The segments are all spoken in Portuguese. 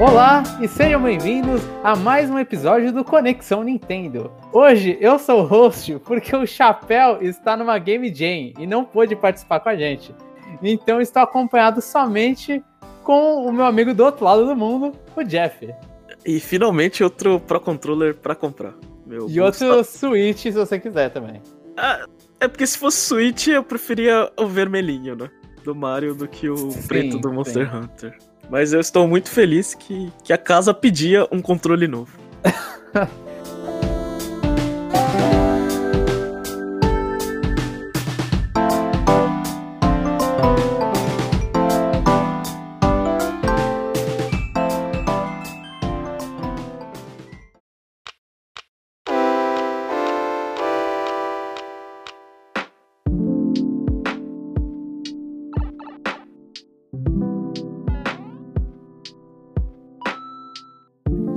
Olá e sejam bem-vindos a mais um episódio do Conexão Nintendo. Hoje eu sou o host porque o Chapéu está numa Game Jam e não pôde participar com a gente. Então estou acompanhado somente com o meu amigo do outro lado do mundo, o Jeff. E finalmente outro Pro Controller para comprar. Meu e outro Switch se você quiser também. Ah, é porque se fosse Switch eu preferia o vermelhinho, né? Do Mario do que o sim, preto do Monster sim. Hunter. Mas eu estou muito feliz que, que a casa pedia um controle novo.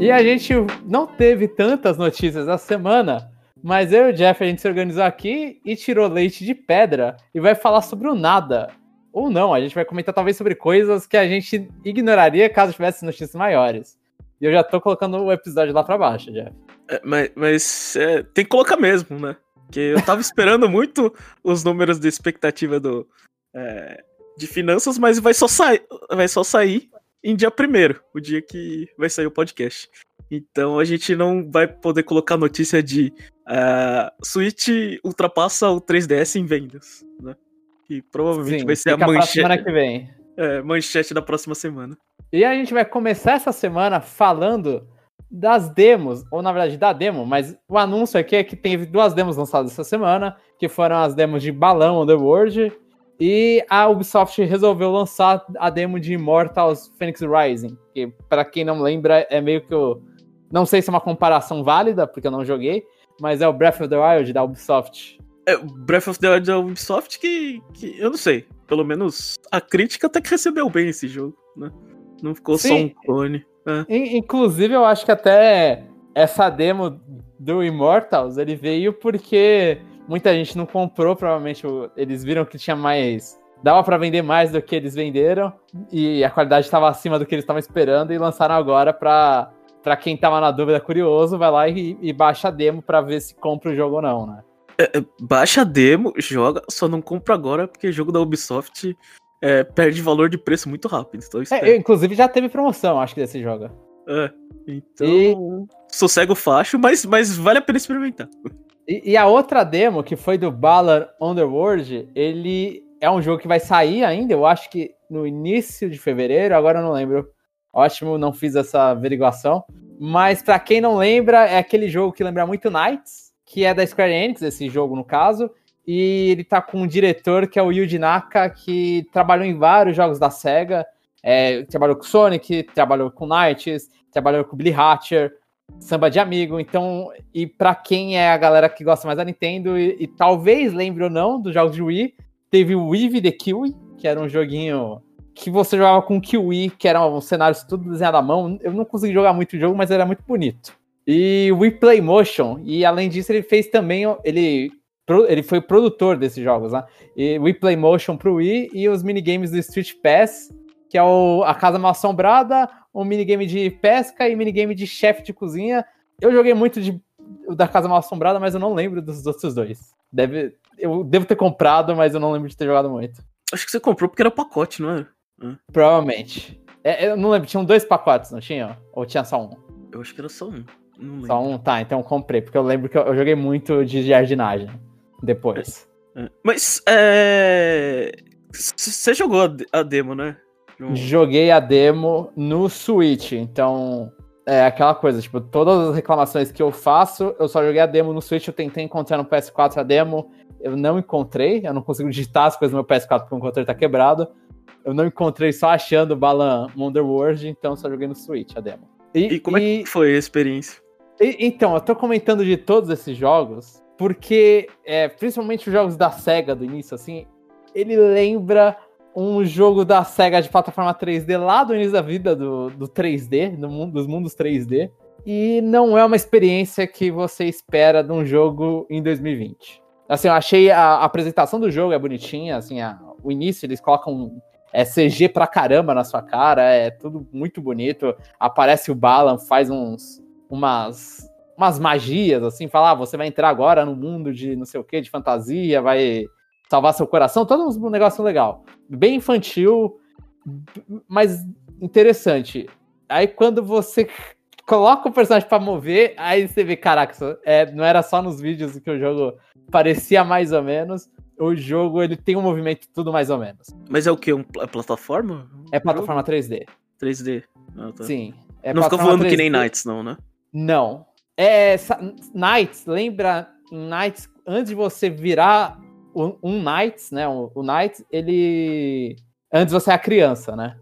E a gente não teve tantas notícias essa semana, mas eu e o Jeff a gente se organizou aqui e tirou leite de pedra e vai falar sobre o nada. Ou não, a gente vai comentar talvez sobre coisas que a gente ignoraria caso tivesse notícias maiores. E eu já tô colocando o episódio lá pra baixo, Jeff. É, mas mas é, tem que colocar mesmo, né? Porque eu tava esperando muito os números de expectativa do, é, de finanças, mas vai só, vai só sair em dia primeiro, o dia que vai sair o podcast. Então a gente não vai poder colocar notícia de uh, Switch ultrapassa o 3DS em vendas, né? Que provavelmente Sim, vai ser a manchete. semana que vem. É, manchete da próxima semana. E a gente vai começar essa semana falando das demos, ou na verdade da demo, mas o anúncio aqui é que teve duas demos lançadas essa semana, que foram as demos de Balão Underworld e a Ubisoft resolveu lançar a demo de Immortals Phoenix Rising, que para quem não lembra é meio que o não sei se é uma comparação válida, porque eu não joguei, mas é o Breath of the Wild da Ubisoft. É, Breath of the Wild da Ubisoft que, que eu não sei, pelo menos a crítica até que recebeu bem esse jogo, né? Não ficou Sim. só um clone. É. Inclusive, eu acho que até essa demo do Immortals, ele veio porque muita gente não comprou, provavelmente eles viram que tinha mais. Dava para vender mais do que eles venderam e a qualidade estava acima do que eles estavam esperando e lançaram agora para para quem tava na dúvida curioso, vai lá e, e baixa a demo para ver se compra o jogo ou não, né? É, é, baixa a demo, joga, só não compra agora porque jogo da Ubisoft é, perde valor de preço muito rápido. Então é, inclusive já teve promoção, acho que desse jogo. É, então e... sossega o facho, mas, mas vale a pena experimentar. E, e, a outra demo, que foi do Ballad Underworld, ele é um jogo que vai sair ainda, eu acho que no início de fevereiro, agora eu não lembro. Ótimo, não fiz essa averiguação. Mas para quem não lembra, é aquele jogo que lembra muito Knights, que é da Square Enix, esse jogo no caso. E ele tá com um diretor que é o Yuji Naka, que trabalhou em vários jogos da SEGA. É, trabalhou com Sonic, trabalhou com Knights, trabalhou com Billy Hatcher, samba de amigo. Então, e para quem é a galera que gosta mais da Nintendo e, e, talvez lembre ou não dos jogos de Wii, teve o Wii The Kiwi, que era um joguinho que você jogava com Kiwi, que era um cenário tudo desenhado à mão. Eu não consegui jogar muito o jogo, mas era muito bonito. E o Wii Play Motion, e além disso ele fez também, ele ele foi produtor desses jogos, né? E Wii Play Motion pro Wii e os minigames do Street Pass, que é o, a Casa Mal Assombrada, um minigame de pesca e minigame de chefe de cozinha. Eu joguei muito de, da Casa Mal Assombrada, mas eu não lembro dos outros dois. Deve, eu devo ter comprado, mas eu não lembro de ter jogado muito. Acho que você comprou porque era pacote, não era? Provavelmente. É, eu não lembro, tinham dois pacotes, não tinha? Ou tinha só um? Eu acho que era só um. Só um? Tá, então eu comprei, porque eu lembro que eu, eu joguei muito de jardinagem depois. É, é. Mas, é. Você jogou a demo, né? Joguei a demo no Switch, então é aquela coisa, tipo, todas as reclamações que eu faço, eu só joguei a demo no Switch, eu tentei encontrar no PS4 a demo, eu não encontrei, eu não consigo digitar as coisas no meu PS4 porque o controle tá quebrado. Eu não encontrei só achando Balan Wonderworld, então só joguei no Switch a demo. E, e como e, é que foi a experiência? E, então, eu tô comentando de todos esses jogos, porque, é, principalmente os jogos da SEGA do início, assim, ele lembra um jogo da SEGA de plataforma 3D lá do início da vida do, do 3D, do mundo, dos mundos 3D. E não é uma experiência que você espera de um jogo em 2020. Assim, eu achei a, a apresentação do jogo é bonitinha, assim, a, o início eles colocam é CG pra caramba na sua cara, é tudo muito bonito. Aparece o Balan, faz uns umas umas magias assim, fala, ah, você vai entrar agora no mundo de não sei o que, de fantasia, vai salvar seu coração, todo um negócio legal. Bem infantil, mas interessante. Aí quando você coloca o personagem para mover, aí você vê, caraca, é, não era só nos vídeos que o jogo parecia mais ou menos. O jogo ele tem um movimento tudo mais ou menos. Mas é o que? Um, é plataforma? É plataforma 3D. 3D. Ah, tá. Sim. É não ficou voando 3D. que nem Knights, não, né? Não. É, Knights, lembra Knights, antes de você virar um, um Knights, né? O, o Knights, ele. Antes você é a criança, né?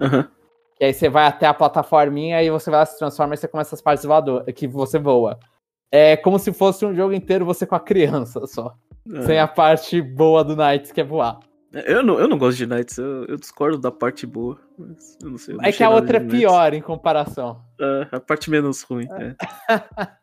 Uhum. E aí você vai até a plataforminha e você vai lá, se transforma e você começa as partes voador, que você voa. É como se fosse um jogo inteiro você com a criança só. Uhum. Sem a parte boa do Knights, que é voar. Eu não, eu não gosto de Knights, eu, eu discordo da parte boa. eu não sei, eu é que a outra é pior em comparação. É, a parte menos ruim. É.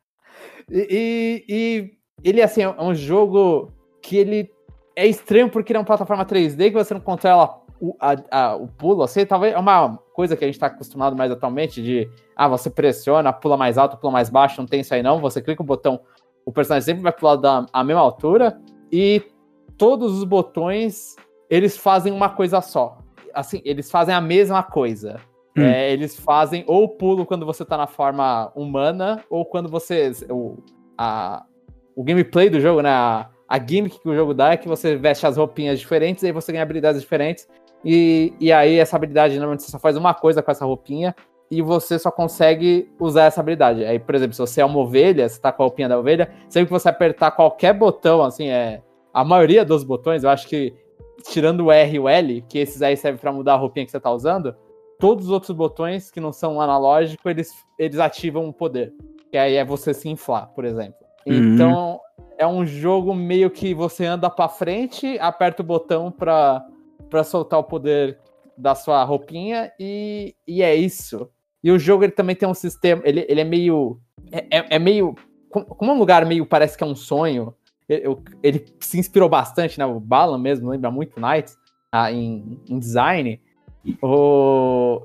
e, e, ele, assim, é um jogo que ele é estranho porque ele é uma plataforma 3D que você não controla o, a, a, o pulo, assim, talvez é uma coisa que a gente está acostumado mais atualmente de, ah, você pressiona, pula mais alto, pula mais baixo, não tem isso aí não, você clica o botão, o personagem sempre vai pular da a mesma altura e todos os botões, eles fazem uma coisa só. Assim, eles fazem a mesma coisa. Hum. É, eles fazem ou pulo quando você tá na forma humana, ou quando você. O, a, o gameplay do jogo, né? A, a gimmick que o jogo dá é que você veste as roupinhas diferentes e aí você ganha habilidades diferentes. E, e aí essa habilidade, normalmente você só faz uma coisa com essa roupinha e você só consegue usar essa habilidade. Aí, por exemplo, se você é uma ovelha, você tá com a roupinha da ovelha, sempre que você apertar qualquer botão, assim, é. A maioria dos botões, eu acho que, tirando o R e o L, que esses aí servem para mudar a roupinha que você tá usando, todos os outros botões que não são analógicos, eles, eles ativam o poder. Que aí é você se inflar, por exemplo. Uhum. Então, é um jogo meio que você anda para frente, aperta o botão para para soltar o poder da sua roupinha e, e é isso. E o jogo ele também tem um sistema, ele, ele é meio é, é, é meio como um lugar meio parece que é um sonho. Ele, ele se inspirou bastante, né? O Balan mesmo lembra muito Knights ah, em, em design. O,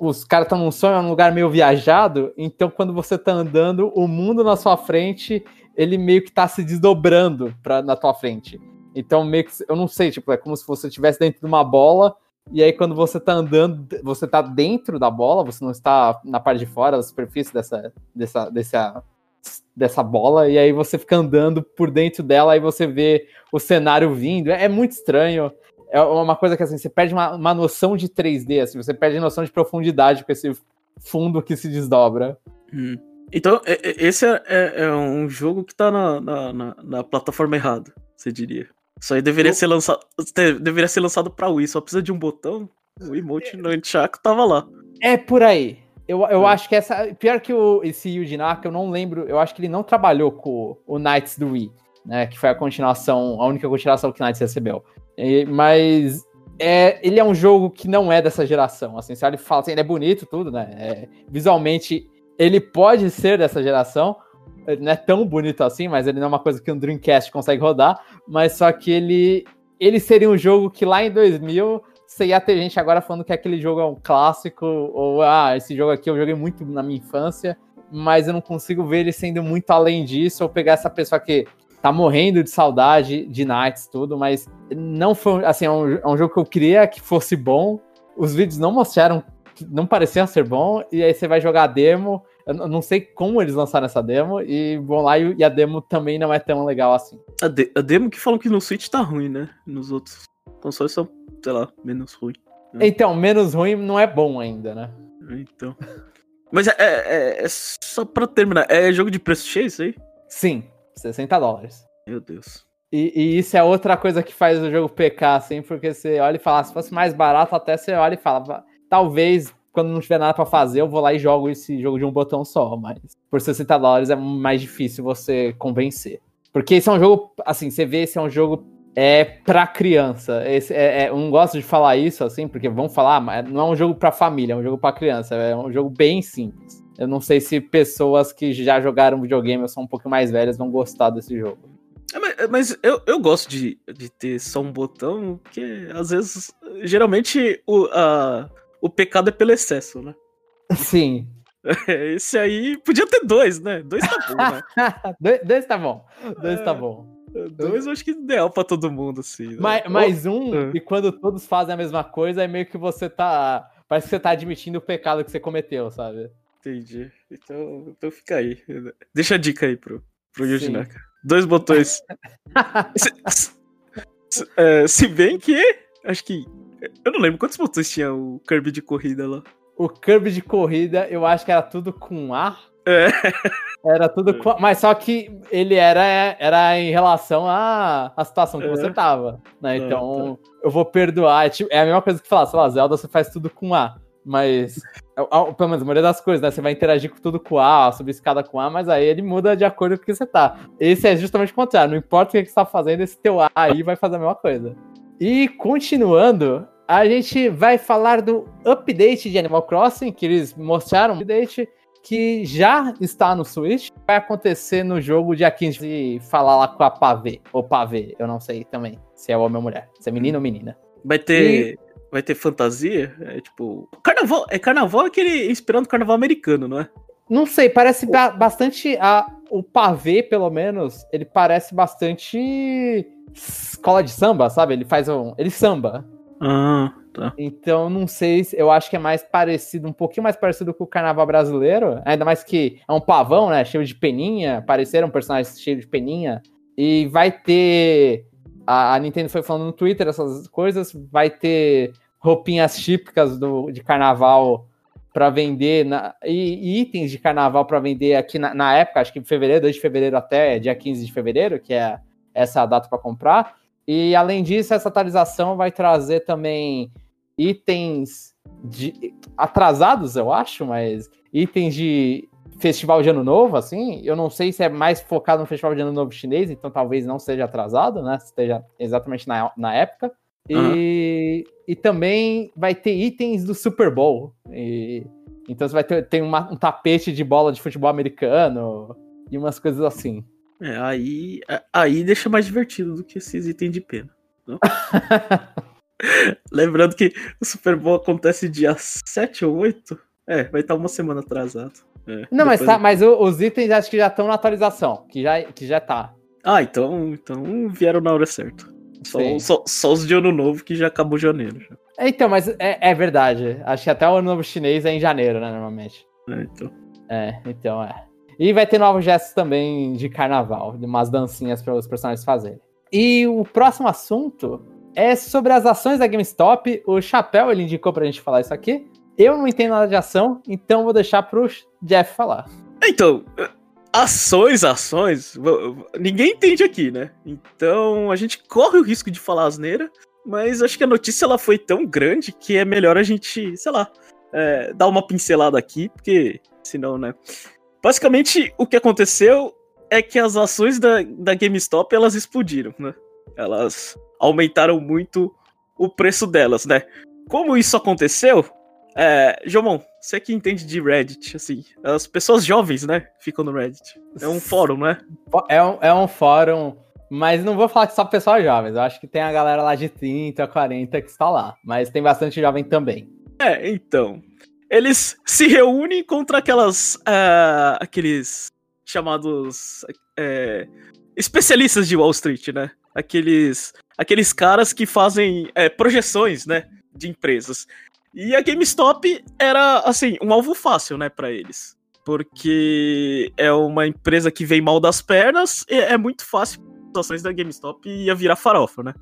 os caras estão num sonho, é um lugar meio viajado. Então, quando você tá andando, o mundo na sua frente ele meio que tá se desdobrando pra, na tua frente. Então, meio que, eu não sei, tipo, é como se você estivesse dentro de uma bola, e aí quando você tá andando, você tá dentro da bola, você não está na parte de fora da superfície dessa, dessa, dessa, dessa bola, e aí você fica andando por dentro dela, aí você vê o cenário vindo. É, é muito estranho. É uma coisa que assim, você perde uma, uma noção de 3D, assim, você perde noção de profundidade com esse fundo que se desdobra. Hum. Então, esse é, é, é, um jogo que tá na, na, na, na plataforma errada, você diria. Isso aí deveria eu... ser lançado. Deveria ser lançado pra Wii, só precisa de um botão. O emote no Nunchaku tava lá. É por aí. Eu, eu é. acho que essa. Pior que o, esse Yuji Naka, eu não lembro. Eu acho que ele não trabalhou com o Knights do Wii, né? Que foi a continuação, a única continuação que o Knights recebeu. E, mas é, ele é um jogo que não é dessa geração. Assim, se ele fala assim, ele é bonito, tudo, né? É, visualmente ele pode ser dessa geração. Ele não é tão bonito assim, mas ele não é uma coisa que um Dreamcast consegue rodar. Mas só que ele, ele seria um jogo que lá em 2000 você ia ter gente agora falando que aquele jogo é um clássico, ou ah, esse jogo aqui eu joguei muito na minha infância, mas eu não consigo ver ele sendo muito além disso, ou pegar essa pessoa que tá morrendo de saudade de Knights, tudo, mas não foi, assim, é um, é um jogo que eu queria que fosse bom, os vídeos não mostraram, não pareciam ser bom, e aí você vai jogar a demo, eu não sei como eles lançaram essa demo e vão lá e, a demo também não é tão legal assim. A, de, a demo que falam que no Switch tá ruim, né? Nos outros consoles são, sei lá, menos ruim. Né? Então, menos ruim não é bom ainda, né? Então. Mas é, é, é, só pra terminar, é jogo de preço cheio isso aí? Sim, 60 dólares. Meu Deus. E, e, isso é outra coisa que faz o jogo pecar, assim, porque você olha e fala, se fosse mais barato, até você olha e fala, talvez quando não tiver nada para fazer, eu vou lá e jogo esse jogo de um botão só, mas por 60 dólares é mais difícil você convencer. Porque esse é um jogo, assim, você vê, esse é um jogo é pra criança. Esse, é, é, eu não gosto de falar isso, assim, porque vão falar, mas não é um jogo pra família, é um jogo pra criança, é um jogo bem simples. Eu não sei se pessoas que já jogaram videogame ou são um pouco mais velhas vão gostar desse jogo. É, mas é, mas eu, eu gosto de, de ter só um botão, porque às vezes, geralmente, o, a, o pecado é pelo excesso, né? Sim. Esse aí podia ter dois, né? Dois tá bom, né? dois, dois tá bom. Dois tá é, tá bom. Dois eu acho que é ideal pra todo mundo, assim. Né? Mais, mais um, é. e quando todos fazem a mesma coisa, é meio que você tá. Parece que você tá admitindo o pecado que você cometeu, sabe? Entendi. Então, então fica aí. Deixa a dica aí pro, pro Yuji Naka. Dois botões. se, se, é, se, bem que. Acho que. Eu não lembro quantos botões tinha o Kirby de corrida lá. O Kirby de corrida, eu acho que era tudo com A. É. Era tudo com. Mas só que ele era, era em relação à, à situação que é. você tava. Né? Então, tá. eu vou perdoar. É, tipo, é a mesma coisa que falar, sei lá, Zelda você faz tudo com A. Mas, pelo menos a maioria das coisas, né? Você vai interagir com tudo com A, subir escada com A, mas aí ele muda de acordo com o que você tá. Esse é justamente o contrário. Não importa o que você tá fazendo, esse teu A aí vai fazer a mesma coisa. E continuando, a gente vai falar do update de Animal Crossing, que eles mostraram um update que já está no Switch. Vai acontecer no jogo dia 15 de falar lá com a Pavê, ou Pavê, eu não sei também se é homem ou mulher, se é menino ou menina. Vai ter. E vai ter fantasia? É tipo. Carnaval. É carnaval aquele inspirando carnaval americano, não é? Não sei, parece ba bastante. A, o pavê, pelo menos, ele parece bastante escola de samba, sabe? Ele faz um. Ele samba. Ah, tá. Então, não sei, eu acho que é mais parecido, um pouquinho mais parecido com o carnaval brasileiro. Ainda mais que é um pavão, né? Cheio de peninha. Pareceram um personagem cheio de peninha. E vai ter. A, a Nintendo foi falando no Twitter essas coisas. Vai ter roupinhas típicas do, de carnaval para vender na, e, e, itens de carnaval para vender aqui na, na, época, acho que em fevereiro, 2 de fevereiro até dia 15 de fevereiro, que é essa a data para comprar. E além disso, essa atualização vai trazer também itens de, atrasados, eu acho, mas itens de festival de ano novo, assim. Eu não sei se é mais focado no festival de ano novo chinês, então talvez não seja atrasado, né? Esteja exatamente na, na época. E, uhum. e também vai ter itens do Super Bowl. E, então você vai ter tem uma, um tapete de bola de futebol americano e umas coisas assim. É, aí, aí deixa mais divertido do que esses itens de pena. Lembrando que o Super Bowl acontece dia 7 ou 8. É, vai estar uma semana atrasado. É, Não, mas, tá, mas os itens acho que já estão na atualização, que já, que já tá. Ah, então, então vieram na hora certa. Só, só, só, os de ano novo que já acabou janeiro. Já. É, então, mas é, é, verdade. Acho que até o ano novo chinês é em janeiro, né, normalmente. É, então. É, então é. E vai ter novos gestos também de carnaval, de umas dancinhas para os personagens fazerem. E o próximo assunto é sobre as ações da GameStop. O Chapéu ele indicou pra gente falar isso aqui. Eu não entendo nada de ação, então vou deixar pro Jeff falar. Então, ações, ações, ninguém entende aqui, né? Então a gente corre o risco de falar asneira, mas acho que a notícia ela foi tão grande que é melhor a gente, sei lá, é, dar uma pincelada aqui, porque senão, né? Basicamente, o que aconteceu é que as ações da, da GameStop elas explodiram, né? Elas aumentaram muito o preço delas, né? Como isso aconteceu? É, Jomon, você que entende de Reddit, assim, as pessoas jovens, né, ficam no Reddit. É um fórum, né? É um, é um fórum, mas não vou falar que só pessoas jovens. Eu acho que tem a galera lá de 30, 40 que está lá, mas tem bastante jovem também. É, então. Eles se reúnem contra aquelas. Uh, aqueles chamados. Uh, especialistas de Wall Street, né? Aqueles. Aqueles caras que fazem uh, projeções, né? De empresas. E a GameStop era, assim, um alvo fácil, né, para eles. Porque é uma empresa que vem mal das pernas, e é muito fácil as ações da GameStop ia virar farofa, né?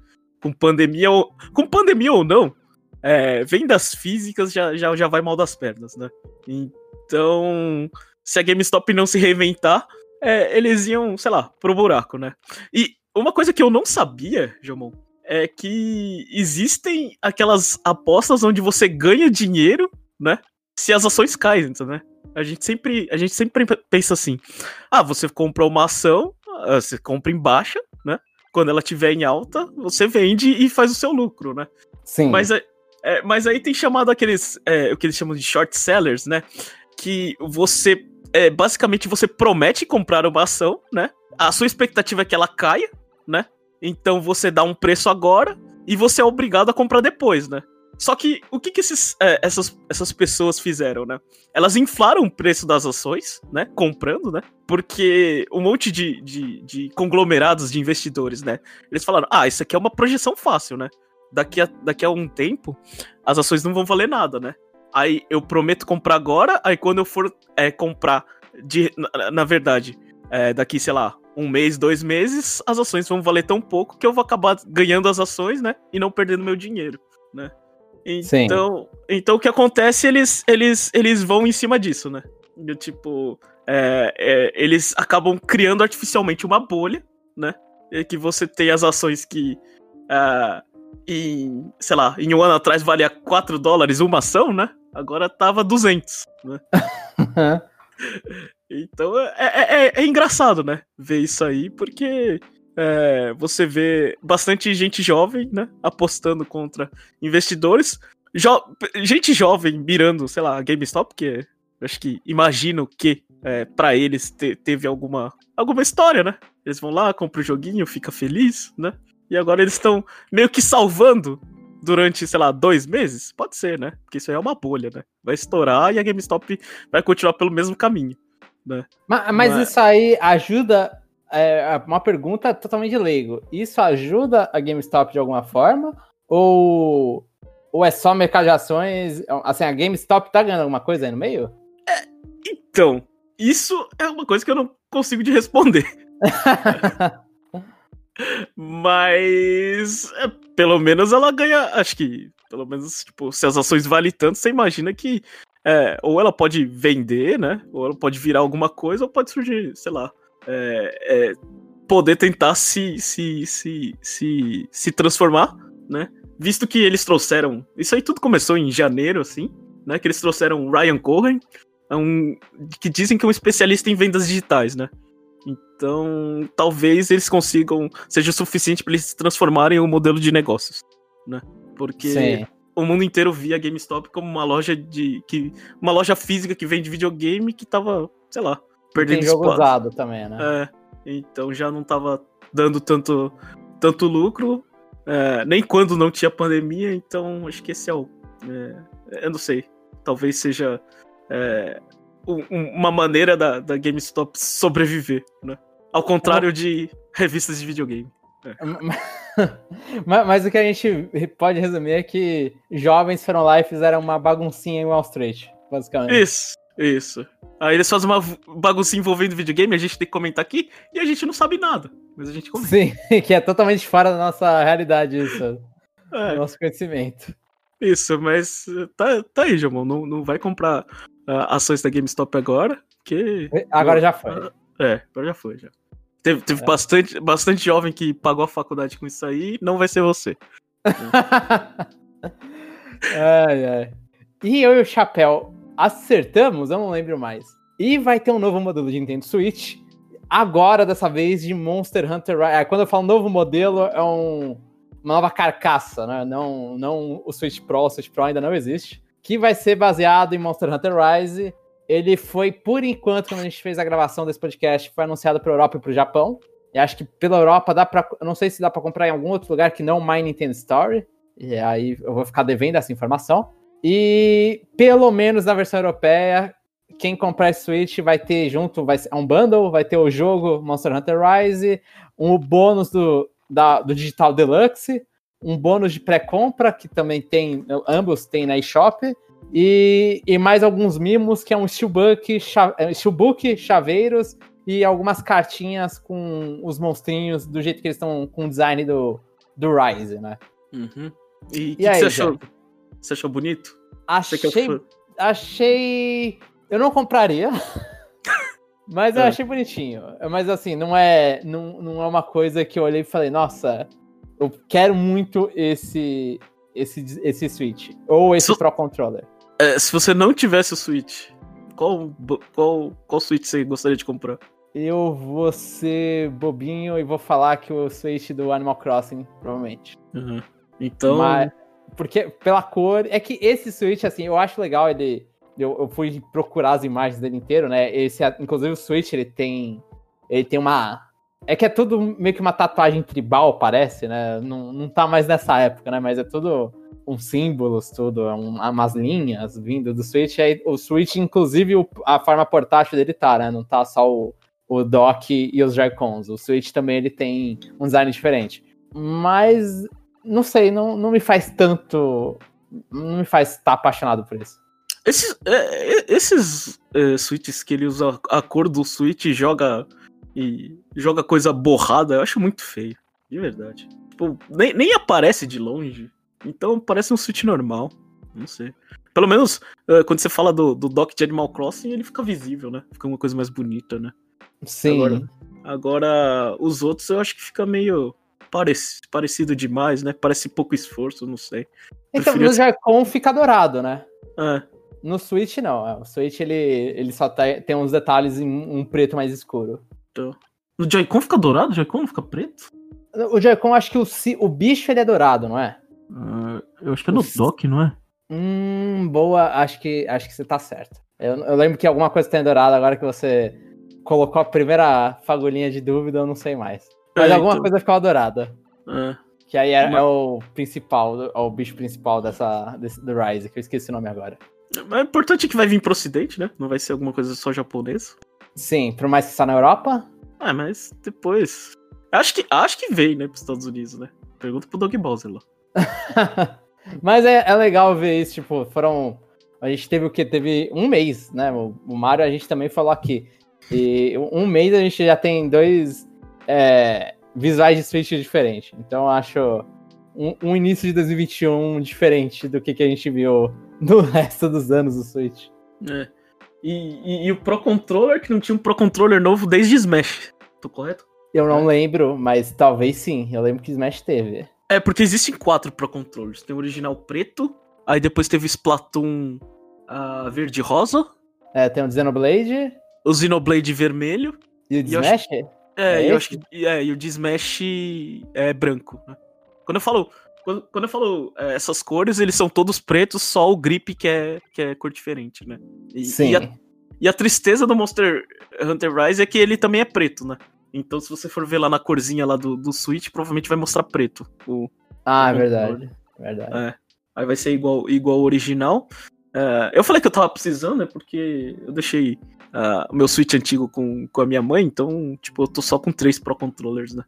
Com pandemia ou, com pandemia ou não, é, vendas físicas já, já, já vai mal das pernas, né? Então, se a GameStop não se reinventar, é, eles iam, sei lá, pro buraco, né? E uma coisa que eu não sabia, Jomon, é que existem aquelas apostas onde você ganha dinheiro, né? Se as ações caem, né? A gente sempre, a gente sempre pensa assim: ah, você comprou uma ação, ah, você compra em baixa, né? Quando ela estiver em alta, você vende e faz o seu lucro, né? Sim. Mas, é, é mas aí tem chamado aqueles, é, o que eles chamam de short sellers, né? Que você, é, basicamente, você promete comprar uma ação, né? A sua expectativa é que ela caia, né? Então você dá um preço agora e você é obrigado a comprar depois, né? Só que o que, que esses, é, essas, essas pessoas fizeram, né? Elas inflaram o preço das ações, né? Comprando, né? Porque um monte de, de, de conglomerados de investidores, né? Eles falaram: ah, isso aqui é uma projeção fácil, né? Daqui a, daqui a um tempo, as ações não vão valer nada, né? Aí eu prometo comprar agora, aí quando eu for é, comprar, de, na, na verdade, é, daqui, sei lá, um mês, dois meses, as ações vão valer tão pouco que eu vou acabar ganhando as ações, né? E não perdendo meu dinheiro, né? Então, então o que acontece, eles, eles, eles vão em cima disso, né? Do tipo, é, é, eles acabam criando artificialmente uma bolha, né? E que você tem as ações que, uh, em, sei lá, em um ano atrás valia 4 dólares uma ação, né? Agora tava 200, né? então é, é, é, é, engraçado, né? Ver isso aí, porque é, você vê bastante gente jovem, né? Apostando contra investidores. Jo gente jovem mirando, sei lá, GameStop, que acho que imagino que é, para eles te teve alguma, alguma história, né? Eles vão lá, compram o joguinho, fica feliz, né? E agora eles estão meio que salvando durante, sei lá, dois meses? Pode ser, né? Porque isso aí é uma bolha, né? Vai estourar e a GameStop vai continuar pelo mesmo caminho. Né? Mas, mas, mas... isso aí ajuda é uma pergunta totalmente leigo. Isso ajuda a GameStop de alguma forma? Ou, ou é só mercado de ações? Assim, a GameStop tá ganhando alguma coisa aí no meio? É, então, isso é uma coisa que eu não consigo te responder. Mas é, pelo menos ela ganha. Acho que, pelo menos, tipo, se as ações valem tanto, você imagina que. É, ou ela pode vender, né? Ou ela pode virar alguma coisa, ou pode surgir, sei lá, é, é, poder tentar se, se, se, se, se transformar, né? Visto que eles trouxeram. Isso aí tudo começou em janeiro, assim, né? Que eles trouxeram Ryan Cohen, é um, que dizem que é um especialista em vendas digitais, né? Então, talvez eles consigam, seja o suficiente para eles se transformarem em um modelo de negócios, né? Porque Sim. o mundo inteiro via a GameStop como uma loja de que uma loja física que vende videogame que tava, sei lá, perdendo Tem jogo espaço. usado também, né? É, então já não tava dando tanto, tanto lucro, é, nem quando não tinha pandemia, então acho que esse é o. É, eu não sei. Talvez seja é, uma maneira da, da GameStop sobreviver, né? Ao contrário de revistas de videogame. É. mas, mas, o que a gente pode resumir é que jovens foram lá e fizeram uma baguncinha em Wall Street, basicamente. Isso, isso. Aí eles fazem uma bagunça envolvendo videogame, a gente tem que comentar aqui, e a gente não sabe nada. Mas a gente comenta. Sim, que é totalmente fora da nossa realidade isso. É. Nosso conhecimento. Isso, mas tá, tá aí, Jamon. Não, não vai comprar ações da GameStop agora, que. Agora já foi. É, agora já foi, já. Teve, teve é. bastante, bastante jovem que pagou a faculdade com isso aí, não vai ser você. ai, ai. E eu e o Chapéu acertamos, eu não lembro mais. E vai ter um novo modelo de Nintendo Switch. Agora, dessa vez, de Monster Hunter Rise. É, quando eu falo novo modelo, é um, uma nova carcaça, né? Não, não o Switch Pro, o Switch Pro ainda não existe. Que vai ser baseado em Monster Hunter Rise. Ele foi, por enquanto, quando a gente fez a gravação desse podcast, foi anunciado para Europa e para o Japão. E acho que pela Europa dá para, não sei se dá para comprar em algum outro lugar que não My Nintendo Story. E aí eu vou ficar devendo essa informação. E pelo menos na versão europeia, quem comprar Switch vai ter junto, vai ser um bundle, vai ter o jogo Monster Hunter Rise, um bônus do, da, do Digital Deluxe, um bônus de pré-compra, que também tem, ambos tem na eShop, e, e mais alguns mimos, que é um Steelbook, é, Steelbook, chaveiros e algumas cartinhas com os monstrinhos do jeito que eles estão com o design do, do Rise, né? Uhum. E o que, você achou? Você achou bonito? Achei. achei. Eu não compraria. mas eu é. achei bonitinho. Mas assim, não é, não, não é uma coisa que eu olhei e falei, nossa, eu quero muito esse esse, esse Switch. Ou esse se, Pro Controller. É, se você não tivesse o Switch, qual, qual, qual Switch você gostaria de comprar? Eu vou ser bobinho e vou falar que o Switch do Animal Crossing, provavelmente. Uhum. Então. Mas, porque pela cor. É que esse Switch, assim, eu acho legal ele. Eu, eu fui procurar as imagens dele inteiro, né? Esse, inclusive o Switch, ele tem. Ele tem uma. É que é tudo meio que uma tatuagem tribal, parece, né? Não, não tá mais nessa época, né? Mas é tudo uns símbolos, tudo, um, umas linhas vindo do Switch. Aí, o Switch, inclusive, o, a forma portátil dele tá, né? Não tá só o, o dock e os Joy-Cons. O Switch também ele tem um design diferente. Mas, não sei, não, não me faz tanto. Não me faz estar tá apaixonado por isso. Esses, é, é, esses é, Switches que ele usa a cor do Switch joga e joga coisa borrada, eu acho muito feio. De verdade. Tipo, nem, nem aparece de longe. Então parece um Switch normal. Não sei. Pelo menos uh, quando você fala do, do dock de Animal Crossing, ele fica visível, né? Fica uma coisa mais bonita, né? Sim. Agora, agora os outros eu acho que fica meio parecido, parecido demais, né? Parece pouco esforço, não sei. Então, Preferia... no Joy-Con fica dourado, né? É. No Switch, não. É, o Switch, ele, ele só tá, tem uns detalhes em um preto mais escuro. No Joy-Con fica dourado? O Joy-Con fica preto? O Joy-Con, acho que o, o bicho ele é dourado, não é? Uh, eu acho que é no o... dock, não é? Hum, boa. Acho que, acho que você tá certo. Eu, eu lembro que alguma coisa tem dourado agora que você colocou a primeira fagulhinha de dúvida, eu não sei mais. Mas é, alguma então... coisa ficou dourada. É. Que aí é, é, o principal, é o bicho principal dessa, desse, do Rise, que eu esqueci o nome agora. É importante que vai vir pro ocidente, né? Não vai ser alguma coisa só japonesa. Sim, por mais que está na Europa. Ah, mas depois. Acho que, acho que veio, né, pros Estados Unidos, né? Pergunta pro Doug Bowser lá. mas é, é legal ver isso, tipo, foram. A gente teve o que? Teve um mês, né? O, o Mario a gente também falou aqui. E um mês a gente já tem dois é, visuais de Switch diferentes. Então eu acho um, um, início de 2021 diferente do que, que a gente viu no resto dos anos do Switch. É. E, e, e, o Pro Controller, que não tinha um Pro Controller novo desde Smash. Tô correto? Eu não é. lembro, mas talvez sim. Eu lembro que Smash teve. É, porque existem quatro Pro Controllers. Tem o original preto, aí depois teve o Splatoon uh, verde rosa. É, tem o Xenoblade. O Xenoblade vermelho. E o Smash? É, é eu acho que. É, e o de Smash é branco, né? Quando eu falo. Quando, quando eu falo é, essas cores, eles são todos pretos, só o grip que é, que é cor diferente, né? E, Sim. E a, e a tristeza do Monster Hunter Rise é que ele também é preto, né? Então, se você for ver lá na corzinha lá do, do Switch, provavelmente vai mostrar preto. O, ah, o é verdade. verdade. É. Aí vai ser igual, igual ao original. Uh, eu falei que eu tava precisando, né? Porque eu deixei uh, o meu Switch antigo com, com a minha mãe, então, tipo, eu tô só com três Pro Controllers, né?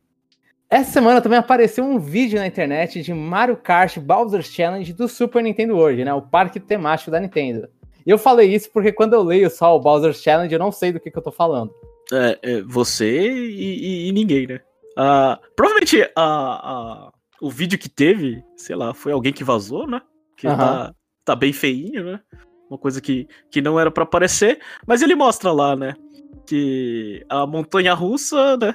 Essa semana também apareceu um vídeo na internet de Mario Kart Bowser's Challenge do Super Nintendo World, né? O parque temático da Nintendo. E eu falei isso porque quando eu leio só o Bowser's Challenge, eu não sei do que, que eu tô falando. É, é você e, e, e, ninguém, né? Uh, provavelmente a, o vídeo que teve, sei lá, foi alguém que vazou, né? Que uhum. tá, tá bem feinho, né? Uma coisa que, que não era para aparecer, mas ele mostra lá, né? Que a montanha russa, né?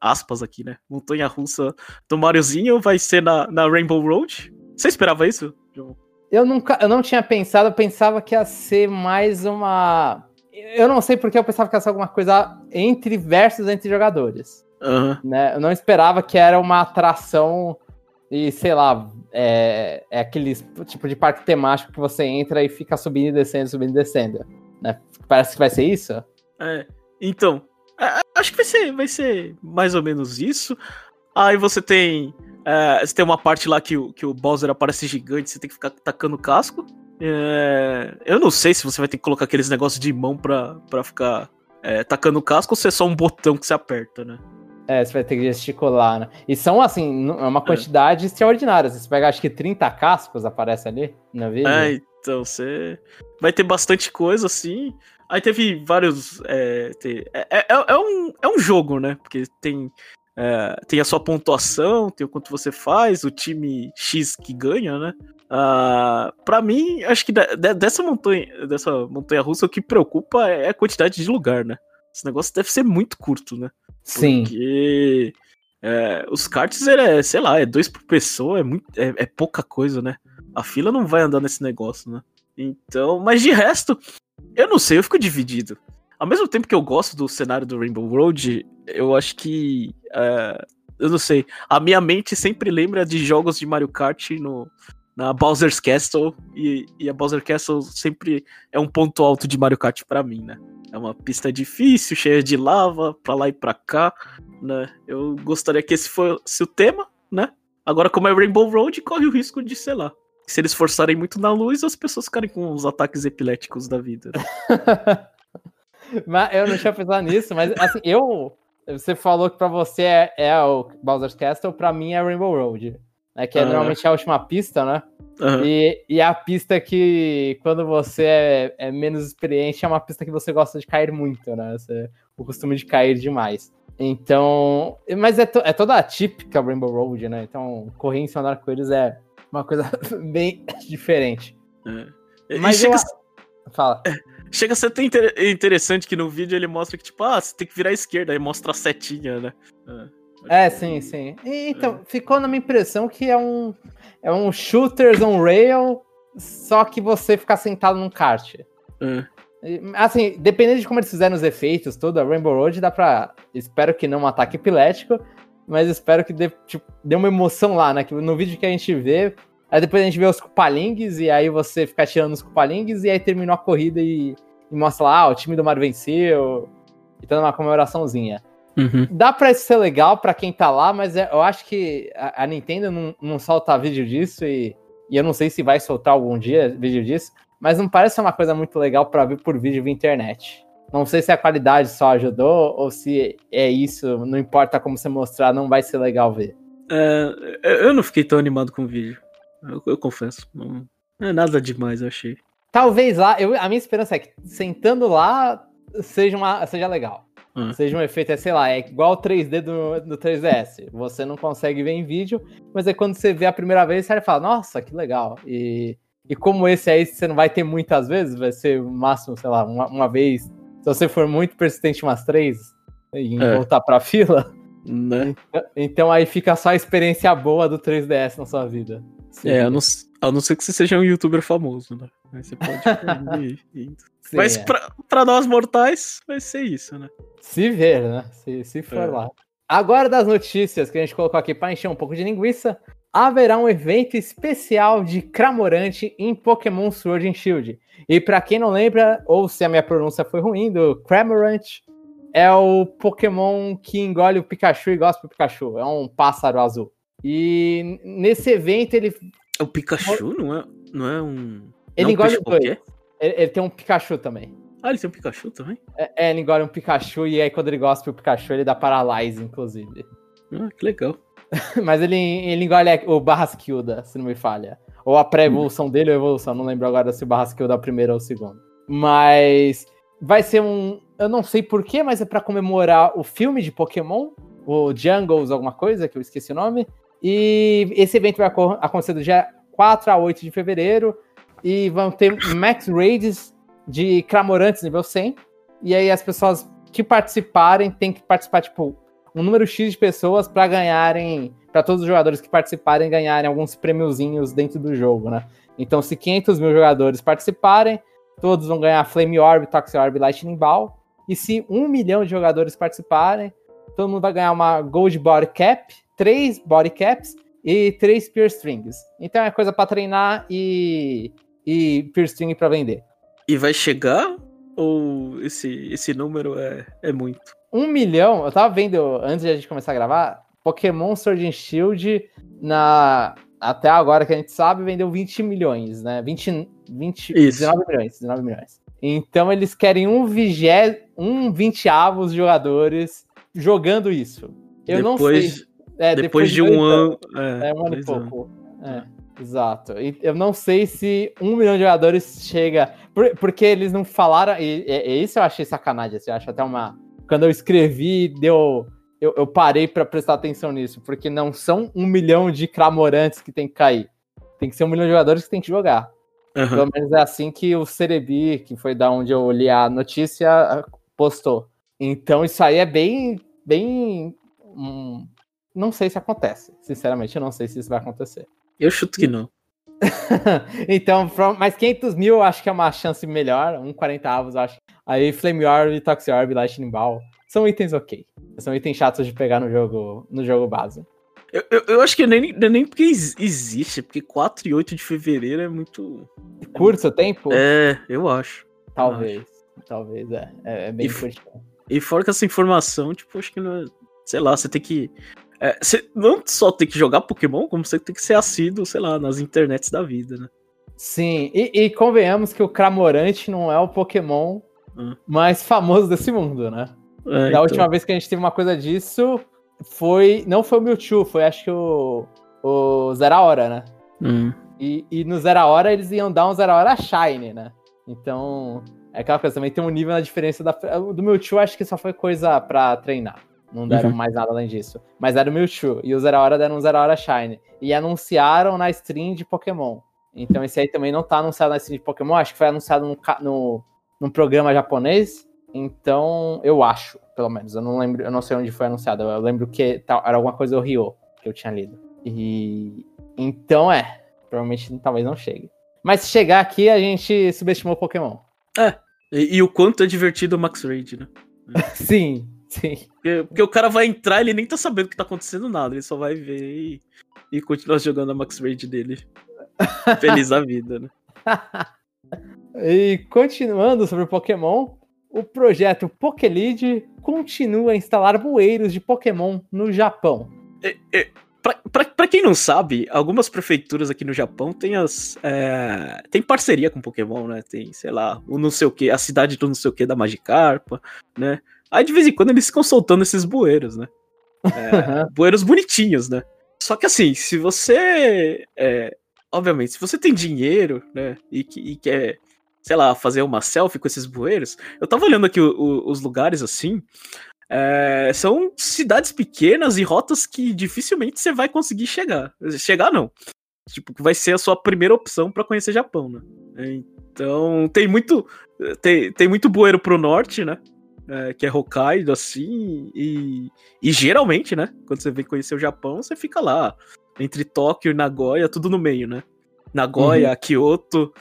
Aspas aqui, né? Montanha russa do Mariozinho vai ser na, na Rainbow Road. Você esperava isso, João? Eu nunca, eu não tinha pensado, eu pensava que ia ser mais uma. Eu não sei porque eu pensava que ia ser alguma coisa entre versos entre jogadores. Uhum. Né? Eu não esperava que era uma atração e, sei lá, é, é aquele tipo de parque temático que você entra e fica subindo e descendo, subindo e descendo. Né? Parece que vai ser isso. É, então, acho que vai ser, vai ser mais ou menos isso. Aí você tem. É, você tem uma parte lá que o, que o Bowser aparece gigante, você tem que ficar tacando casco. É, eu não sei se você vai ter que colocar aqueles negócios de mão pra, pra ficar é, tacando casco ou se é só um botão que você aperta, né? É, você vai ter que gesticular, né? E são, assim, é uma quantidade é. extraordinária. Você pega, acho que 30 cascos aparece ali na vídeo. É, então, você vai ter bastante coisa, assim. Aí teve vários. É, é, é, é, um, é um jogo, né? Porque tem, é, tem a sua pontuação, tem o quanto você faz, o time X que ganha, né? Uh, para mim, acho que dessa montanha, dessa montanha russa, o que preocupa é a quantidade de lugar, né? Esse negócio deve ser muito curto, né? Sim. Porque é, os karts, é, sei lá, é dois por pessoa, é, muito, é, é, pouca coisa, né? A fila não vai andar nesse negócio, né? Então, mas de resto, eu não sei, eu fico dividido. Ao mesmo tempo que eu gosto do cenário do Rainbow Road, eu acho que. É, eu não sei. A minha mente sempre lembra de jogos de Mario Kart no, na Bowser's Castle. E, e a Bowser Castle sempre é um ponto alto de Mario Kart para mim, né? é uma pista difícil, cheia de lava, pra lá e pra cá, né? Eu gostaria que esse fosse o tema, né? Agora, como é Rainbow Road, corre o risco de, sei lá, se eles forçarem muito na luz, as pessoas ficarem com os ataques epiléticos da vida. Né? mas eu não tinha pensado nisso, mas assim, eu. Você falou que pra você é, é o Bowser's Castle, pra mim é Rainbow Road. Né, que é normalmente a última pista, né? Uhum. E, e a pista que, quando você é, é, menos experiente, é uma pista que você gosta de cair muito, né? Você, o costume de cair demais. Então. Mas é, to, é toda a típica Rainbow Road, né? Então, correr em cima do arco-íris é uma coisa bem diferente. É. Mas chega, eu... Fala. É, chega a ser até inter interessante que no vídeo ele mostra que, tipo, ah, você tem que virar à esquerda, aí mostra a setinha, né? É, é sim, sim. E, então, é. ficou na minha impressão que é um, é um shooters on rail, só que você ficar sentado num kart. É. Assim, dependendo de como eles fizeram os efeitos, tudo, a Rainbow Road dá pra. Espero que não um ataque epilético, mas espero que dê, tipo, dê uma emoção lá, né? Que no vídeo que a gente vê, aí depois a gente vê os Cupalingues, e aí você fica tirando os Cupalingues, e aí terminou a corrida e, e mostra lá, ah, o time do Mario venceu, e tá uma comemoraçãozinha. Uhum. Dá pra isso ser legal pra quem tá lá, mas é, eu acho que a, a Nintendo não, não, solta vídeo disso e, e, eu não sei se vai soltar algum dia vídeo disso, mas não parece uma coisa muito legal pra ver por vídeo via internet. Não sei se a qualidade só ajudou ou se é isso, não importa como você mostrar, não vai ser legal ver. É, eu não fiquei tão animado com o vídeo. Eu, eu confesso. Não, não, é nada demais, eu achei. Talvez lá, eu, a minha esperança é que sentando lá seja, uma, seja legal. Hum. Seja um efeito, é, sei lá, é igual o 3D do, do 3DS. Você não consegue ver em vídeo, mas é quando você vê a primeira vez, você fala, nossa, que legal. E, e como esse aí você não vai ter muitas vezes, vai ser o máximo, sei lá, uma, uma vez se você for muito persistente umas três e é. voltar pra fila, né? Então, então aí fica só a experiência boa do 3DS na sua vida. Sim. É, a não, a não ser que você seja um youtuber famoso, né? Aí você pode Sim, Mas é. pra, pra nós mortais, vai ser isso, né? Se ver, né? Se, se for é. lá. Agora das notícias que a gente colocou aqui para encher um pouco de linguiça, haverá um evento especial de Cramorante em Pokémon Sword and Shield. E para quem não lembra, ou se a minha pronúncia foi ruim, do Cramorant é o Pokémon que engole o Pikachu e gosta do Pikachu. É um pássaro azul. E nesse evento ele. É o Pikachu? Não é, não é um. Ele não engole o dois. Ele, ele, tem um Pikachu também. Ah, ele tem um Pikachu também? É, é, ele engole um Pikachu e aí quando ele gosta do Pikachu ele dá Paralyze, inclusive. Ah, que legal. Mas ele, ele engole o Barraskilda, se não me falha. Ou a pré-evolução hum. dele ou a evolução, não lembro agora se o Barraskilda é o primeiro ou o segundo. Mas vai ser um. Eu não sei porquê, mas é para comemorar o filme de Pokémon, o Jungles, alguma coisa, que eu esqueci o nome. E esse evento vai acontecer do dia 4 a 8 de fevereiro. E vão ter Max Raids de Cramorantes nível 100. E aí as pessoas que participarem têm que participar, tipo, um número X de pessoas para ganharem, para todos os jogadores que participarem ganharem alguns prêmiozinhos dentro do jogo, né? Então, se 500 mil jogadores participarem, todos vão ganhar Flame Orb, Toxic Orb Lightning Ball. E se um milhão de jogadores participarem, todo mundo vai ganhar uma Gold Body Cap, três Body Caps e três Peer Strings. Então é coisa para treinar e, e Peer String para vender. E vai chegar? Ou esse, esse número é, é muito? Um milhão, eu tava vendo antes de a gente começar a gravar, Pokémon Sword and Shield na até agora que a gente sabe vendeu 20 milhões, né? 20, 20 Isso. 19 milhões, 19 milhões. Então eles querem um vigé, um vinteavos jogadores jogando isso. Eu depois, não sei. É, depois, depois de um ano. É, é um ano e pouco. É, exato. Eu não sei se um milhão de jogadores chega. porque eles não falaram. E, e, isso eu achei sacanagem. Assim, eu acho até uma quando eu escrevi, deu. Eu, eu parei para prestar atenção nisso, porque não são um milhão de cramorantes que tem que cair. Tem que ser um milhão de jogadores que tem que jogar. Uhum. Pelo menos é assim que o Cerebi, que foi da onde eu li a notícia, postou. Então isso aí é bem. bem. Hum, não sei se acontece. Sinceramente, eu não sei se isso vai acontecer. Eu chuto que não. então, from, mais 500 mil eu acho que é uma chance melhor, um 40 avos, acho. Aí Flame Orb, Toxic Orb, Lightning Ball são itens ok. São itens chatos de pegar no jogo, no jogo base. Eu, eu, eu acho que nem, nem porque existe, porque 4 e 8 de fevereiro é muito. Curto o tempo? É, eu acho. Talvez. talvez, é. É, é bem E importante. E fora que essa informação, tipo, acho que não é, sei lá, você tem que. É, você não só tem que jogar Pokémon, como você tem que ser assíduo, sei lá, nas internets da vida, né? Sim, e, e convenhamos que o Cramorante não é o Pokémon Hum. mais famoso desse mundo, né? É, Da então, última vez que a gente teve uma coisa disso, foi. Não foi o Mewtwo, foi acho que o. O Zera Hora, né? hum, E, e no Zera Hora eles iam dar um Zera Hora Shine, né? Então. É aquela coisa, também tem um nível na diferença da. Do Mewtwo acho que só foi coisa pra treinar. Não deram Uhum. mais nada além disso. Mas era o Mewtwo. E o Zera Hora deram um Zera Hora Shine. E anunciaram na stream de Pokémon. Então esse aí também não tá anunciado na stream de Pokémon. Acho que foi anunciado no, ca- no, num programa japonês. Então, eu acho, pelo menos. Eu não lembro, eu não sei onde foi anunciado. Eu lembro que tal- era alguma coisa do Ryo que eu tinha lido. E então é. Provavelmente talvez não chegue. Mas se chegar aqui, a gente subestimou o Pokémon. e, e o quanto é divertido o Max Raid, né? sim, sim. Porque, porque o cara vai entrar, ele nem tá sabendo que tá acontecendo nada, ele só vai ver e, e continuar jogando a Max Raid dele. Feliz da vida, né? E continuando sobre o Pokémon, o projeto Pokélead continua a instalar bueiros de Pokémon no Japão. É, é, pra quem não sabe, algumas prefeituras aqui no Japão tem as. é, tem parceria com Pokémon, né? Tem, sei lá, o não sei o que, a cidade do não sei o que da Magikarpa, né? Aí de vez em quando eles ficam soltando esses bueiros, né? É, bueiros bonitinhos, né? Só que assim, se você. é, obviamente, se você tem dinheiro, né? E, que- e quer, sei lá, fazer uma selfie com esses bueiros. Eu tava olhando aqui o- o- os lugares assim. é, são cidades pequenas e rotas que dificilmente você vai conseguir chegar. Chegar, não. Tipo, que vai ser a sua primeira opção pra conhecer Japão, né? Então, tem muito. Tem, tem muito bueiro pro norte, né? É, que é Hokkaido, assim, e, e geralmente, né? Quando você vem conhecer o Japão, você fica lá, entre Tóquio e Nagoya, tudo no meio, né? Nagoya, Kyoto.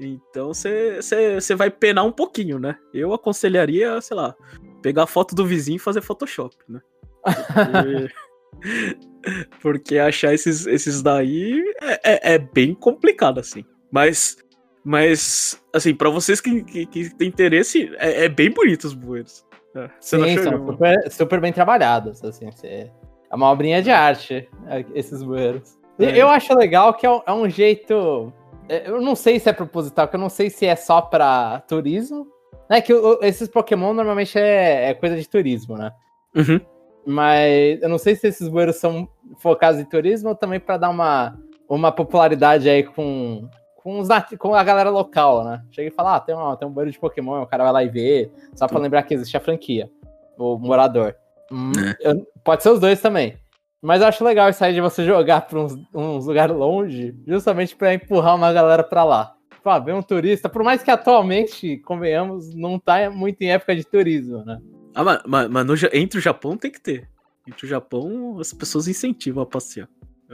Então você vai penar um pouquinho, né? Eu aconselharia, sei lá, pegar a foto do vizinho e fazer Photoshop, né? Porque, porque achar esses, esses daí é, é, é bem complicado, assim. Mas, mas assim, pra vocês que, que, que têm interesse, é, é bem bonito os bueiros. É, você não Sim, são super, super bem trabalhados, assim, é uma obrinha de arte, é, esses bueiros. É. Eu acho legal que é um, é jeito, é, eu não sei se é proposital, que eu não sei se é só pra turismo, né, que esses Pokémon normalmente é, é coisa de turismo, né, Uhum. mas eu não sei se esses bueiros são focados em turismo ou também pra dar uma, uma popularidade aí com, com, os com a galera local, né, chega e fala, ah, tem, uma, tem um bueiro de Pokémon, o cara vai lá e vê, só pra lembrar que existe a franquia, o morador. Hum, É. eu- pode ser os dois também. Mas eu acho legal isso aí de você jogar pra uns, uns lugares longe, justamente pra empurrar uma galera pra lá. Tipo, ah, ver um turista, por mais que atualmente, convenhamos, não tá muito em época de turismo, né? Ah, mas, mas, mas no entre o Japão tem que ter. Entre o Japão, as pessoas incentivam a passear.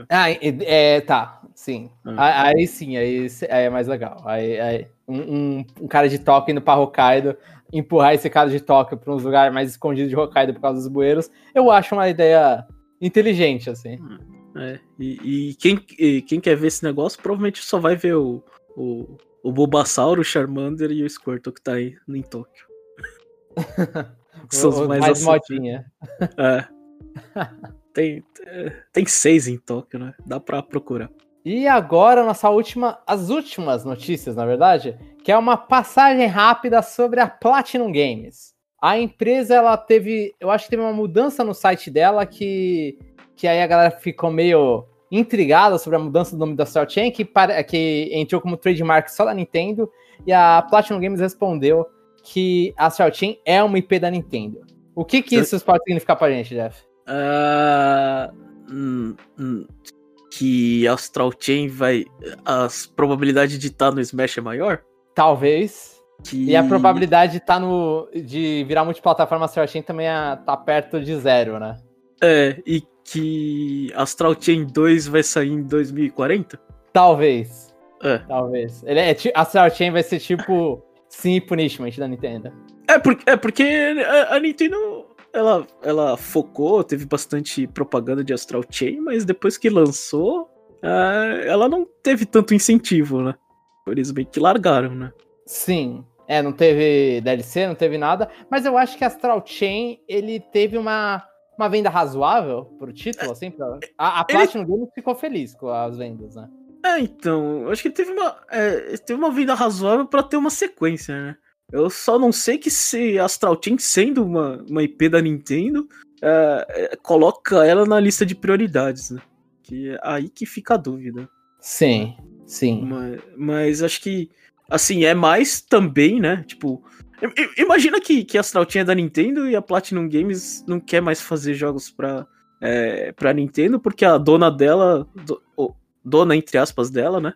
Ah, e- é, tá, sim. Hum. Aí, aí sim, aí, aí é mais legal. Aí, aí um, um- cara de Tóquio indo pra Hokkaido, empurrar esse cara de Tóquio pra uns lugares mais escondidos de Hokkaido por causa dos bueiros, eu acho uma ideia inteligente, assim. É, e, e quem, e quem quer ver esse negócio provavelmente só vai ver o, o, o Bulbasauro, o Charmander e o Squirtle que tá aí em Tóquio. São os mais, mais modinha. É. Tem, tem seis em Tóquio, né? Dá pra procurar. E agora, nossa última, as últimas notícias, na verdade, que é uma passagem rápida sobre a Platinum Games. A empresa, ela teve, eu acho que teve uma mudança no site dela que, que aí a galera ficou meio intrigada sobre a mudança do nome da Star Chain, que, para, que entrou como trademark só da Nintendo, e a Platinum Games respondeu que a Star Chain é uma IP da Nintendo. O que que isso pode significar pra gente, Jeff? Hum, que Astral Chain vai. As probabilidades de estar no Smash é maior? Talvez. Que... E a probabilidade de, tá no, de virar multiplataforma Astral Chain também é, tá perto de zero, né? É, e que Astral Chain 2 vai sair em 2040? Talvez. É. Talvez. Ele é, Astral Chain vai ser tipo Sim Punishment da Nintendo. É, porque, é porque a, a Nintendo ela, ela focou, teve bastante propaganda de Astral Chain, mas depois que lançou, ah, ela não teve tanto incentivo, né? Por isso bem que largaram, né? Sim. É, não teve DLC, não teve nada, mas eu acho que Astral Chain, ele teve uma, uma venda razoável pro título, assim, pra... a, a Platinum ele... Games ficou feliz com as vendas, né? É, então, acho que teve uma, é, teve uma venda razoável para ter uma sequência, né? Eu só não sei que se Astral Chain, sendo uma, uma IP da Nintendo, é, é, coloca ela na lista de prioridades, né? Que é aí que fica a dúvida. Sim, sim. Mas, mas acho que Assim, é mais também, né? Tipo, imagina que, que a Astral tinha da Nintendo e a Platinum Games não quer mais fazer jogos pra, é, pra Nintendo, porque a dona dela, do, dona entre aspas dela, né?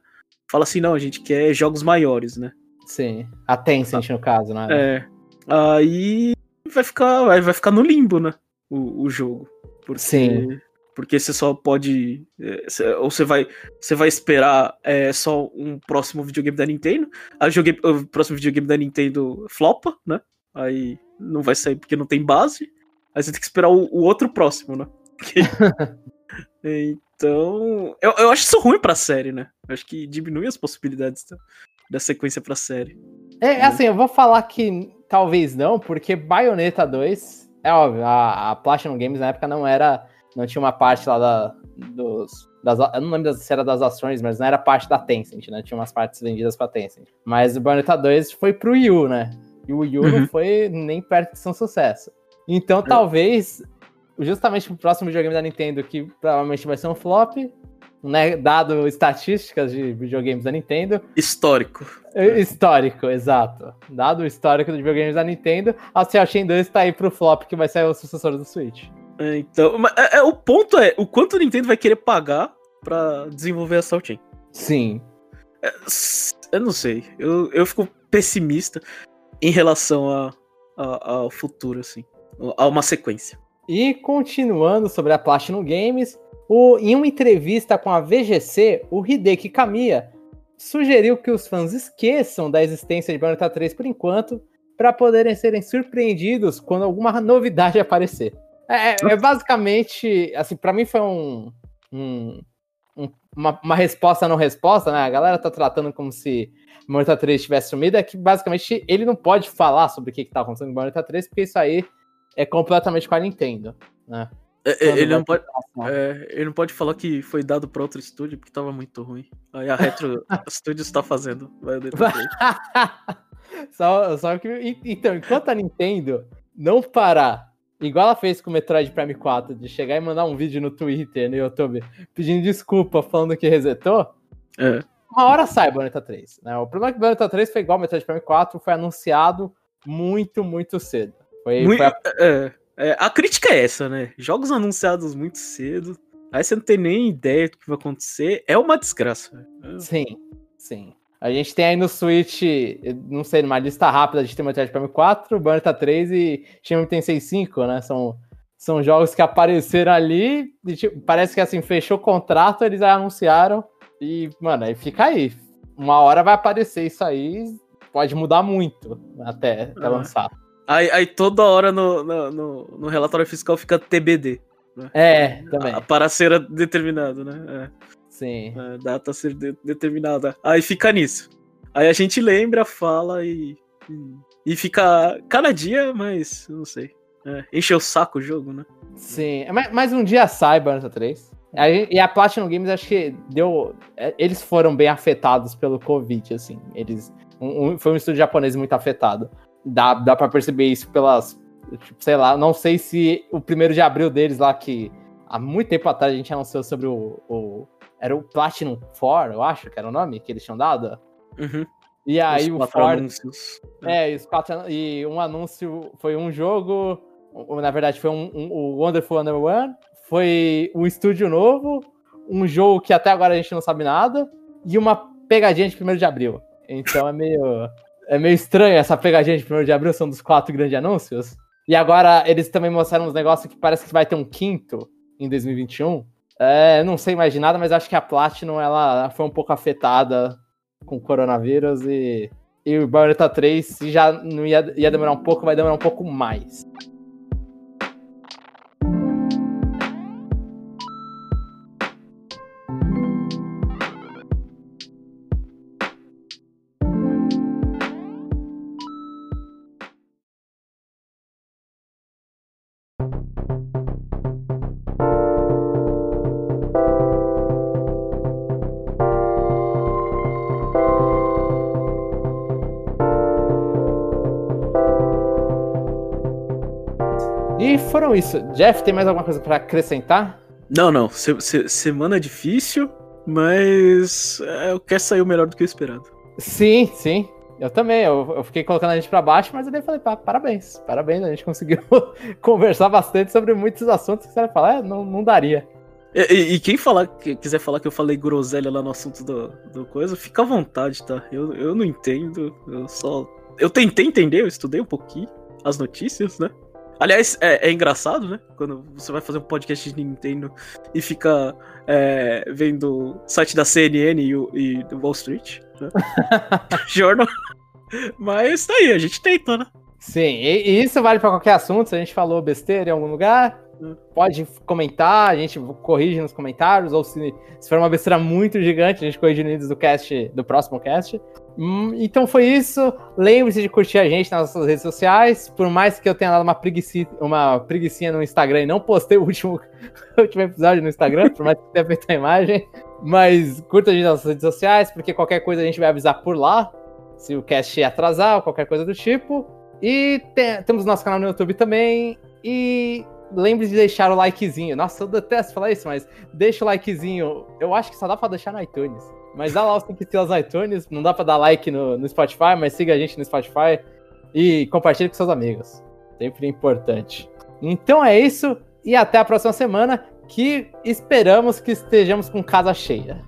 Fala assim, não, a gente quer jogos maiores, né? Sim, a Tencent no caso, né? É, aí vai ficar, vai, vai ficar no limbo, né? O, o jogo. Porque, Sim. porque você só pode é, ou você vai você vai esperar é, só um próximo videogame da Nintendo. Aí o, o próximo videogame da Nintendo flopa né? Aí não vai sair porque não tem base. Aí você tem que esperar o, o outro próximo né? Então eu, eu acho isso ruim pra série né? Eu acho que diminui as possibilidades da, sequência pra série é, é assim eu vou falar que talvez não porque Bayonetta 2 é óbvio a, a Platinum Games na época não era não tinha uma parte lá da, dos. Das, eu não lembro se era das ações, mas não era parte da Tencent, né? Tinha umas partes vendidas pra Tencent. Mas o Bayonetta 2 foi pro Wii U, né? E o Wii U uhum. não foi nem perto de ser um sucesso. Então, é. talvez, justamente pro próximo videogame da Nintendo, que provavelmente vai ser um flop, né, dado estatísticas de videogames da Nintendo. Histórico. Histórico, exato. Dado o histórico de videogames da Nintendo, a Chain 2 tá aí pro flop que vai ser o sucessor do Switch. É, então, é, é, o ponto é o quanto o Nintendo vai querer pagar para desenvolver a Salt Chain. Sim. É, eu não sei. Eu, eu fico pessimista em relação a, a, ao futuro, assim. A uma sequência. E continuando sobre a Platinum Games, o, em uma entrevista com a VGC, o Hideki Kamiya sugeriu que os fãs esqueçam da existência de Bayonetta 3 por enquanto, para poderem serem surpreendidos quando alguma novidade aparecer. É, é, é basicamente, assim, para mim foi um, um, um uma, uma, resposta não resposta, né? A galera tá tratando como se Morta 3 tivesse sumido, é que basicamente ele não pode falar sobre o que, que tá acontecendo com Morta 3, porque isso aí é completamente com a Nintendo, né? É, é ele, não pode, é, ele não pode falar que foi dado para outro estúdio porque tava muito ruim. Aí a Retro Studios tá fazendo. Vai só, só que. Então, enquanto a Nintendo não parar Igual ela fez com o Metroid Prime 4, de chegar e mandar um vídeo no Twitter, no YouTube, pedindo desculpa, falando que resetou. É. Uma hora sai Bayonetta 3. Né? O problema é que Bayonetta 3 foi igual ao Metroid Prime 4, foi anunciado muito, muito cedo. Foi, muito, foi a... É, é, a crítica é essa, né? Jogos anunciados muito cedo, aí você não tem nem ideia do que vai acontecer, é uma desgraça. Sim, sim. A gente tem aí no Switch, não sei, numa lista rápida, a gente tem Metroid Prime 4, Bayonetta 3 e Shin Tensei 5, né? São, são jogos que apareceram ali, e, tipo, parece que assim, fechou o contrato, eles anunciaram e, mano, aí fica aí. Uma hora vai aparecer isso aí, pode mudar muito até, até ah. lançar. Aí, aí, toda hora no, no, no, relatório fiscal fica TBD. Né? É, também. A, para ser determinado, né? É. Sim. A data a ser de, determinada. Aí fica nisso. Aí a gente lembra, fala e. E fica cada dia, mas não sei. É, enche o saco o jogo, né? Sim, é, mas um dia sai Bayonetta 3. E a Platinum Games acho que deu. É, eles foram bem afetados pelo Covid, assim. Eles. Um, um, foi um estúdio japonês muito afetado. Dá, dá pra perceber isso pelas. Tipo, sei lá, não sei se o primeiro de abril deles lá, que há muito tempo atrás a gente anunciou sobre o, o era o Platinum 4, eu acho que era o nome que eles tinham dado. Uhum. E aí os o Ford. Anúncios. É, e, os quatro, e um anúncio foi um jogo. Na verdade, foi um, um, o Wonderful Under One. Foi um estúdio novo. Um jogo que até agora a gente não sabe nada. E uma pegadinha de 1 de abril. Então é meio. É meio estranho essa pegadinha de 1 de abril, são dos quatro grandes anúncios. E agora eles também mostraram uns negócios que parece que vai ter um quinto em 2021. É, não sei mais de nada, mas acho que a Platinum ela foi um pouco afetada com o coronavírus e, e o Bayonetta 3, se já não ia, ia demorar um pouco, vai demorar um pouco mais. Jeff, tem mais alguma coisa para acrescentar? Não, não. Se, se, semana difícil, mas é, eu quero sair o melhor do que o esperado. Sim, sim. Eu também, eu, eu fiquei colocando a gente para baixo, mas eu daí falei, pá, parabéns, parabéns, a gente conseguiu conversar bastante sobre muitos assuntos que você vai falar, é, não, não daria. E, e, e, quem falar, quiser falar que eu falei groselha lá no assunto do, do coisa, fica à vontade, tá? Eu, eu não entendo, eu só. Eu tentei entender, eu estudei um pouquinho as notícias, né? Aliás, é, é, engraçado, né? Quando você vai fazer um podcast de Nintendo e fica é, vendo o site da CNN e, o, e do Wall Street, né? Jornal. Mas tá aí, a gente tenta, né? Sim, e, isso vale para qualquer assunto. Se a gente falou besteira em algum lugar, Pode comentar, a gente corrige nos comentários, ou se, se for uma besteira muito gigante, a gente corrige no início do cast, do próximo cast. Hum, então foi isso. Lembre-se de curtir a gente nas nossas redes sociais. Por mais que eu tenha dado uma, preguiça, uma preguiçinha no Instagram e não postei o último, o último episódio no Instagram, por mais que tenha feito a imagem. Mas curta a gente nas nossas redes sociais, porque qualquer coisa a gente vai avisar por lá. Se o cast atrasar ou qualquer coisa do tipo. E tem, temos nosso canal no YouTube também. E lembre de deixar o likezinho. Nossa, eu detesto falar isso, mas deixa o likezinho. Eu acho que só dá pra deixar no iTunes. Mas dá lá os 5 estrelas no iTunes. Não dá pra dar like no, no Spotify, mas siga a gente no Spotify e compartilhe com seus amigos. Sempre importante. Então é isso. E até a próxima semana, que esperamos que estejamos com casa cheia.